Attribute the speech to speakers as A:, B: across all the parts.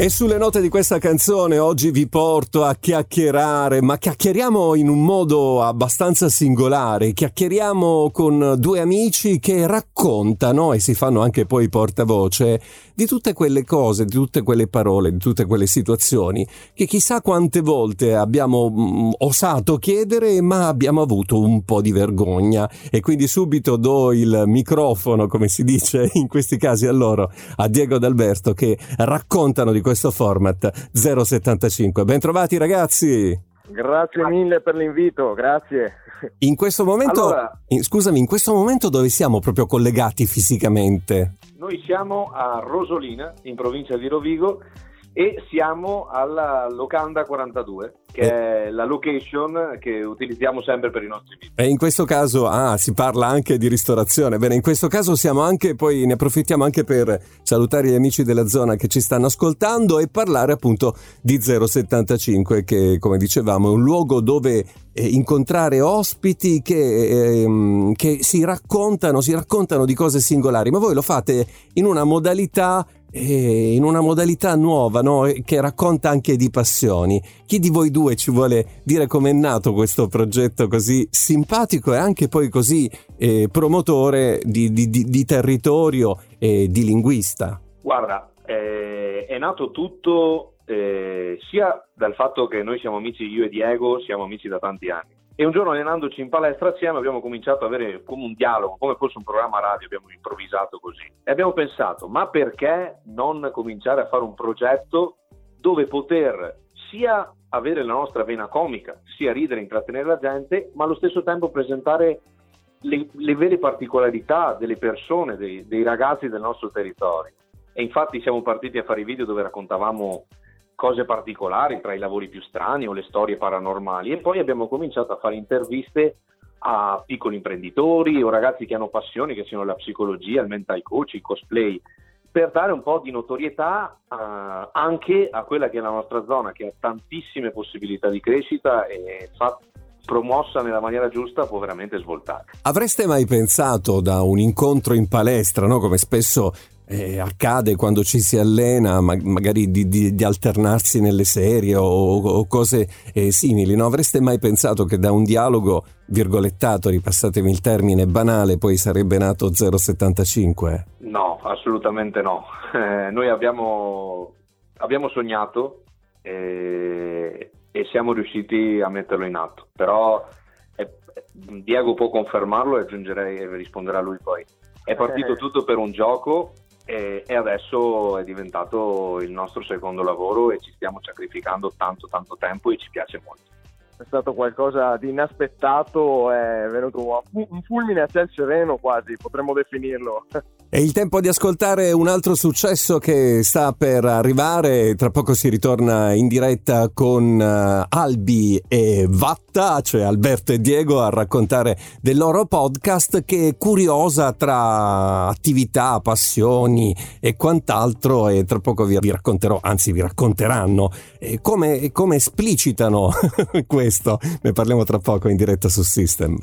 A: E sulle note di questa canzone oggi vi porto a chiacchierare, ma chiacchieriamo in un modo abbastanza singolare. Chiacchieriamo con due amici che raccontano e si fanno anche poi portavoce di tutte quelle cose, di tutte quelle parole, di tutte quelle situazioni che chissà quante volte abbiamo mm, osato chiedere, ma abbiamo avuto un po' di vergogna. E quindi subito do il microfono, come si dice in questi casi a loro, a Diego D'Alberto che raccontano di questo format 075. Bentrovati ragazzi!
B: Grazie mille per l'invito, grazie.
A: In questo momento, allora, in, scusami, in questo momento dove siamo proprio collegati fisicamente?
B: Noi siamo a Rosolina, in provincia di Rovigo, e siamo alla Locanda 42 che eh. è la location che utilizziamo sempre per i nostri video.
A: E in questo caso ah, si parla anche di ristorazione. Bene, in questo caso siamo anche, poi ne approfittiamo anche per salutare gli amici della zona che ci stanno ascoltando e parlare appunto di 075 che come dicevamo è un luogo dove eh, incontrare ospiti che, eh, che si raccontano, si raccontano di cose singolari, ma voi lo fate in una modalità in una modalità nuova no? che racconta anche di passioni. Chi di voi due ci vuole dire com'è nato questo progetto così simpatico e anche poi così eh, promotore di, di, di, di, territorio e di linguista?
B: Guarda, eh, è nato tutto eh, sia dal fatto che noi siamo amici, io e Diego, siamo amici da tanti anni e un giorno allenandoci in palestra assieme abbiamo cominciato ad avere come un dialogo, come fosse un programma radio, abbiamo improvvisato così. E abbiamo pensato, ma perché non cominciare a fare un progetto dove poter sia avere la nostra vena comica, sia ridere e intrattenere la gente, ma allo stesso tempo presentare le, le vere particolarità delle persone, dei, dei ragazzi del nostro territorio. E infatti siamo partiti a fare i video dove raccontavamo cose particolari, tra i lavori più strani o le storie paranormali e poi abbiamo cominciato a fare interviste a piccoli imprenditori o ragazzi che hanno passioni, che siano la psicologia, il mental coach, il cosplay, per dare un po' di notorietà uh, anche a quella che è la nostra zona, che ha tantissime possibilità di crescita e fa promossa nella maniera giusta può veramente svoltare.
A: Avreste mai pensato da un incontro in palestra, no? come spesso eh, accade quando ci si allena, ma, magari di, di, di, alternarsi nelle serie o, o cose eh, simili. No? Avreste mai pensato che da un dialogo virgolettato, ripassatemi il termine, banale, poi sarebbe nato 075?
B: No, assolutamente no. Eh, noi abbiamo, abbiamo sognato e, e, siamo riusciti a metterlo in atto, però eh, Diego può confermarlo e aggiungerei e risponderà lui poi. È partito tutto per un gioco e, e, adesso è diventato il nostro secondo lavoro e ci stiamo sacrificando tanto tanto tempo e ci piace molto.
C: È stato qualcosa di inaspettato, è venuto un fulmine a ciel sereno quasi, potremmo definirlo.
A: È il tempo di ascoltare un altro successo che sta per arrivare. Tra poco si ritorna in diretta con uh, Albi e Vatta, cioè Alberto e Diego, a raccontare del loro podcast che è curiosa tra attività, passioni e quant'altro. E tra poco vi, vi racconterò, anzi vi racconteranno eh, come, come esplicitano questo. Ne parliamo tra poco in diretta su System.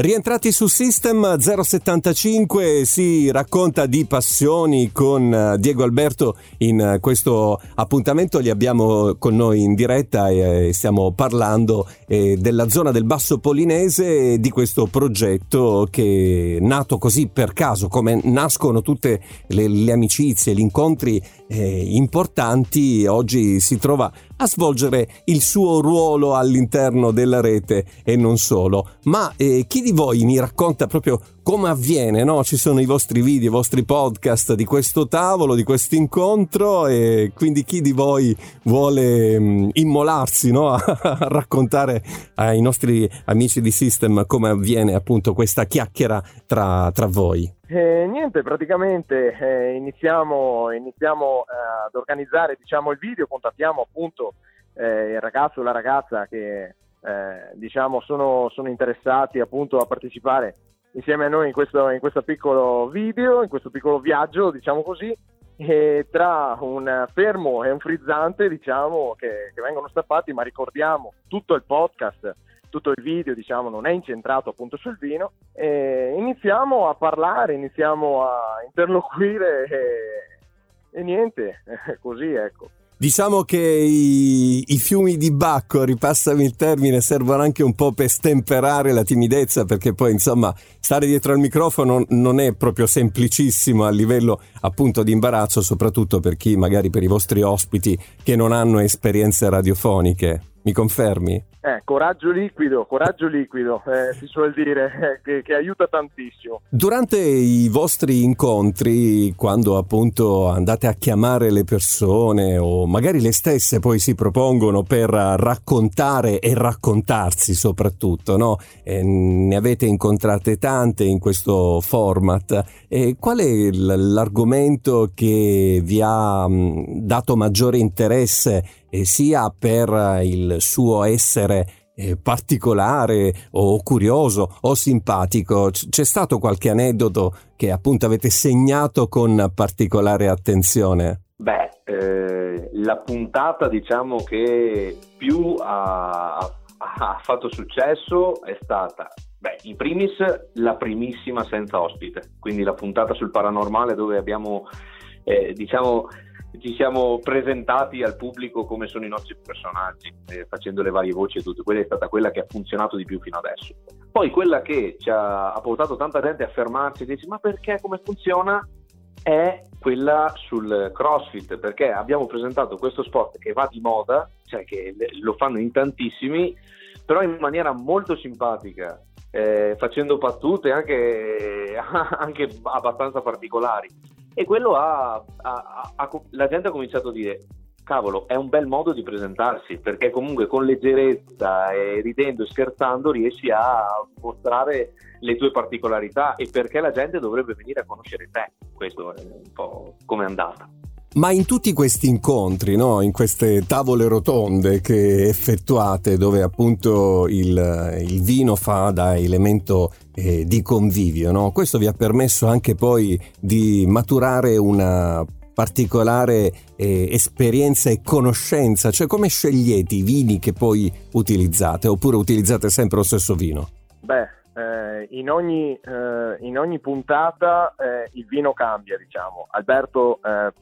A: Rientrati su System 075 si racconta di passioni con eh, Diego Alberto. In eh, questo appuntamento li abbiamo con noi in diretta e stiamo parlando della zona del Basso Polinese e di questo progetto che è nato così per caso come nascono tutte le, le amicizie, gli incontri eh, importanti oggi si trova a svolgere il suo ruolo all'interno della rete e non solo. Ma eh, chi di voi mi racconta proprio come avviene? No? Ci sono i vostri video, i vostri podcast di questo tavolo, di questo incontro e quindi chi di voi vuole mh, mm, immolarsi no? a raccontare ai nostri amici di System come avviene appunto questa chiacchiera tra, tra voi?
C: Eh, niente, praticamente eh, iniziamo, iniziamo eh, ad organizzare diciamo, il video, contattiamo appunto eh, il ragazzo o la ragazza che eh, diciamo, sono, sono, interessati appunto a partecipare insieme a noi in questo, in questo piccolo video, in questo piccolo viaggio, diciamo così, e tra un fermo e un frizzante diciamo che, che vengono stappati, ma ricordiamo tutto il podcast tutto il video diciamo non è incentrato appunto sul vino e iniziamo a parlare, iniziamo a interloquire e, e niente, così ecco.
A: Diciamo che i, i, fiumi di Bacco, ripassami il termine, servono anche un po' per stemperare la timidezza, perché poi insomma stare dietro al microfono non è proprio semplicissimo a livello appunto di imbarazzo, soprattutto per chi magari per i vostri ospiti che non hanno esperienze radiofoniche. Mi confermi?
C: Eh, coraggio liquido, coraggio liquido, eh, si suol dire, eh, che, che, aiuta tantissimo.
A: Durante i vostri incontri, quando appunto andate a chiamare le persone o magari le stesse poi si propongono per raccontare e raccontarsi soprattutto, no? ne avete incontrate tante in questo format. E qual è l'argomento che vi ha dato maggiore interesse eh, sia per il suo essere eh, particolare o curioso o simpatico. C- c'è stato qualche aneddoto che appunto avete segnato con particolare attenzione?
B: Beh, eh, la puntata diciamo che più ha, ha fatto successo è stata Beh, in primis la primissima senza ospite, quindi la puntata sul paranormale dove abbiamo eh, diciamo ci siamo presentati al pubblico come sono i nostri personaggi, eh, facendo le varie voci e tutto. Quella è stata quella che ha funzionato di più fino adesso. Poi quella che ci ha, ha portato tanta gente a fermarsi e dire ma perché, come funziona? È quella sul CrossFit, perché abbiamo presentato questo sport che va di moda, cioè che lo fanno in tantissimi, però in maniera molto simpatica, eh, facendo battute anche, anche abbastanza particolari e quello ha, ha, ha, la gente ha cominciato a dire cavolo, è un bel modo di presentarsi, perché comunque con leggerezza e ridendo e scherzando riesci a mostrare le tue particolarità e perché la gente dovrebbe venire a conoscere te. Questo è un po' come è andata.
A: Ma in tutti questi incontri, no? in queste tavole rotonde che effettuate, dove appunto il, il vino fa da elemento eh, di convivio, no? questo vi ha permesso anche poi di maturare una particolare eh, esperienza e conoscenza, cioè come scegliete i vini che poi utilizzate oppure utilizzate sempre lo stesso vino?
C: Beh, eh, in, ogni, eh, in, ogni, puntata eh, il vino cambia, diciamo. Alberto eh,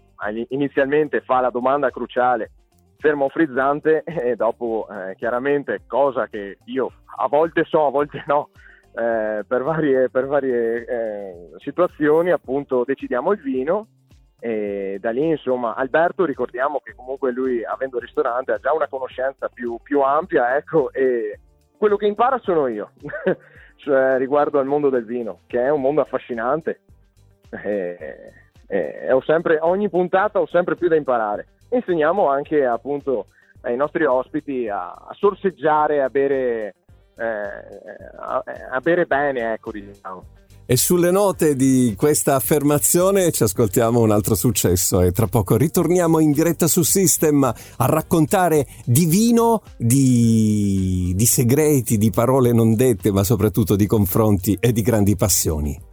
C: inizialmente fa la domanda cruciale fermo frizzante e dopo eh, chiaramente cosa che io a volte so, a volte no, eh, per varie, per varie eh, situazioni appunto decidiamo il vino. E da lì insomma Alberto ricordiamo che comunque lui avendo ristorante ha già una conoscenza più, più ampia ecco e quello che impara sono io cioè riguardo al mondo del vino che è un mondo affascinante. E, eh, sempre, ogni puntata ho sempre più da imparare. Insegniamo anche appunto ai nostri ospiti a, a sorseggiare, a bere, eh, a, a bere bene, ecco diciamo.
A: E sulle note di questa affermazione ci ascoltiamo un altro successo e tra poco ritorniamo in diretta su System a raccontare di vino, di, di segreti, di parole non dette, ma soprattutto di confronti e di grandi passioni.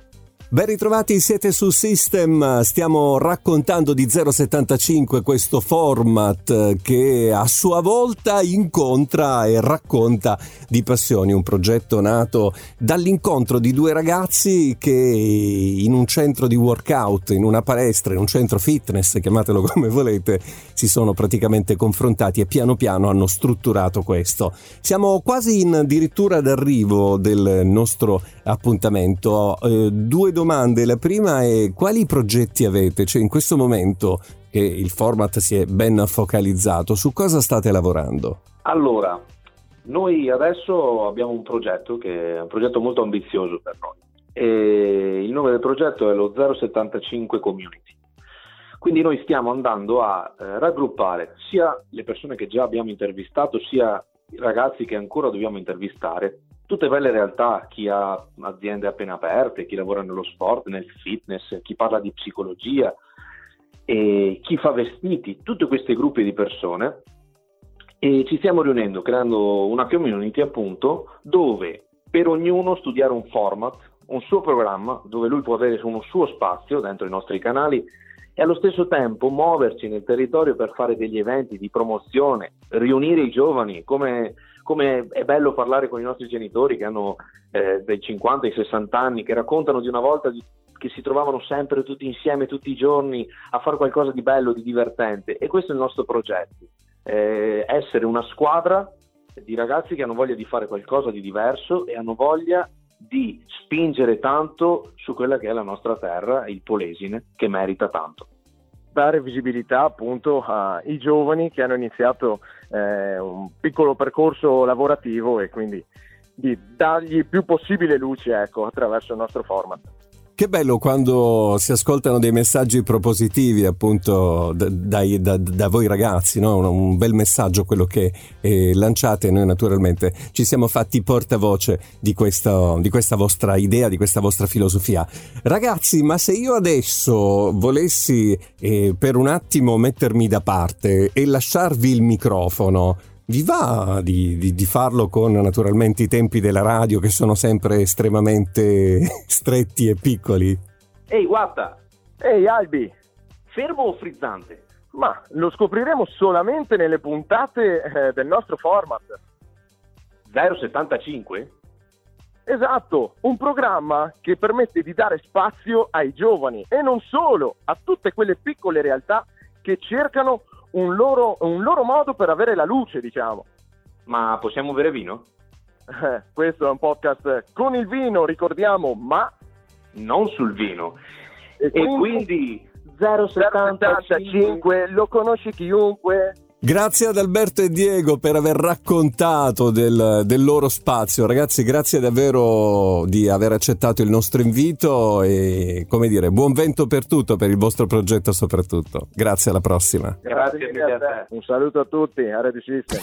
A: Ben ritrovati, siete su System, stiamo raccontando di 075 questo format che a sua volta incontra e racconta di passioni, un progetto nato dall'incontro di due ragazzi che in un centro di workout, in una palestra, in un centro fitness, chiamatelo come volete, si sono praticamente confrontati e piano piano hanno strutturato questo. Siamo quasi in addirittura d'arrivo del nostro appuntamento. Eh, due domande domande. La prima è quali progetti avete? Cioè in questo momento che il format si è ben focalizzato, su cosa state lavorando?
B: Allora, noi adesso abbiamo un progetto che è un progetto molto ambizioso per noi. E il nome del progetto è lo 075 Community. Quindi noi stiamo andando a eh, raggruppare sia le persone che già abbiamo intervistato, sia i ragazzi che ancora dobbiamo intervistare tutte belle realtà, chi ha aziende appena aperte, chi lavora nello sport, nel fitness, chi parla di psicologia, chi fa vestiti, tutti questi gruppi di persone. E ci stiamo riunendo creando una community appunto dove per ognuno studiare un format, un suo programma dove lui può avere uno suo spazio dentro i nostri canali e allo stesso tempo muoverci nel territorio per fare degli eventi di promozione, riunire i giovani come come è bello parlare con i nostri genitori che hanno eh, dai 50 ai 60 anni, che raccontano di una volta di, che si trovavano sempre tutti insieme tutti i giorni a fare qualcosa di bello, di divertente. E questo è il nostro progetto, eh, essere una squadra di ragazzi che hanno voglia di fare qualcosa di diverso e hanno voglia di spingere tanto su quella che è la nostra terra, il Polesine, che merita tanto.
C: Dare visibilità appunto ai giovani che hanno iniziato eh, un piccolo percorso lavorativo e quindi di dargli più possibile luce ecco, attraverso il nostro format.
A: Che bello quando si ascoltano dei messaggi propositivi appunto da, da, da voi ragazzi, no? un, bel messaggio quello che eh, lanciate noi naturalmente ci siamo fatti portavoce di, questo, di questa vostra idea, di questa vostra filosofia. Ragazzi, ma se io adesso volessi eh, per un attimo mettermi da parte e lasciarvi il microfono, vi va di, di, di, farlo con naturalmente i tempi della radio che sono sempre estremamente stretti e piccoli?
B: Ehi, guarda!
C: Ehi, Albi!
B: Fermo o frizzante?
C: Ma lo scopriremo solamente nelle puntate eh, del nostro format.
B: 075?
C: Esatto, un programma che permette di dare spazio ai giovani e non solo, a tutte quelle piccole realtà che cercano un loro, un loro modo per avere la luce, diciamo.
B: Ma possiamo bere vino?
C: Eh, questo è un podcast con il vino, ricordiamo, ma
B: non sul vino. E quindi, e quindi
C: 075 lo conosce chiunque.
A: Grazie ad Alberto e Diego per aver raccontato del, del, loro spazio. Ragazzi, grazie davvero di aver accettato il nostro invito e, come dire, buon vento per tutto, per il vostro progetto soprattutto. Grazie, alla prossima.
B: Grazie, grazie a te.
C: Un saluto a tutti, a Radio System.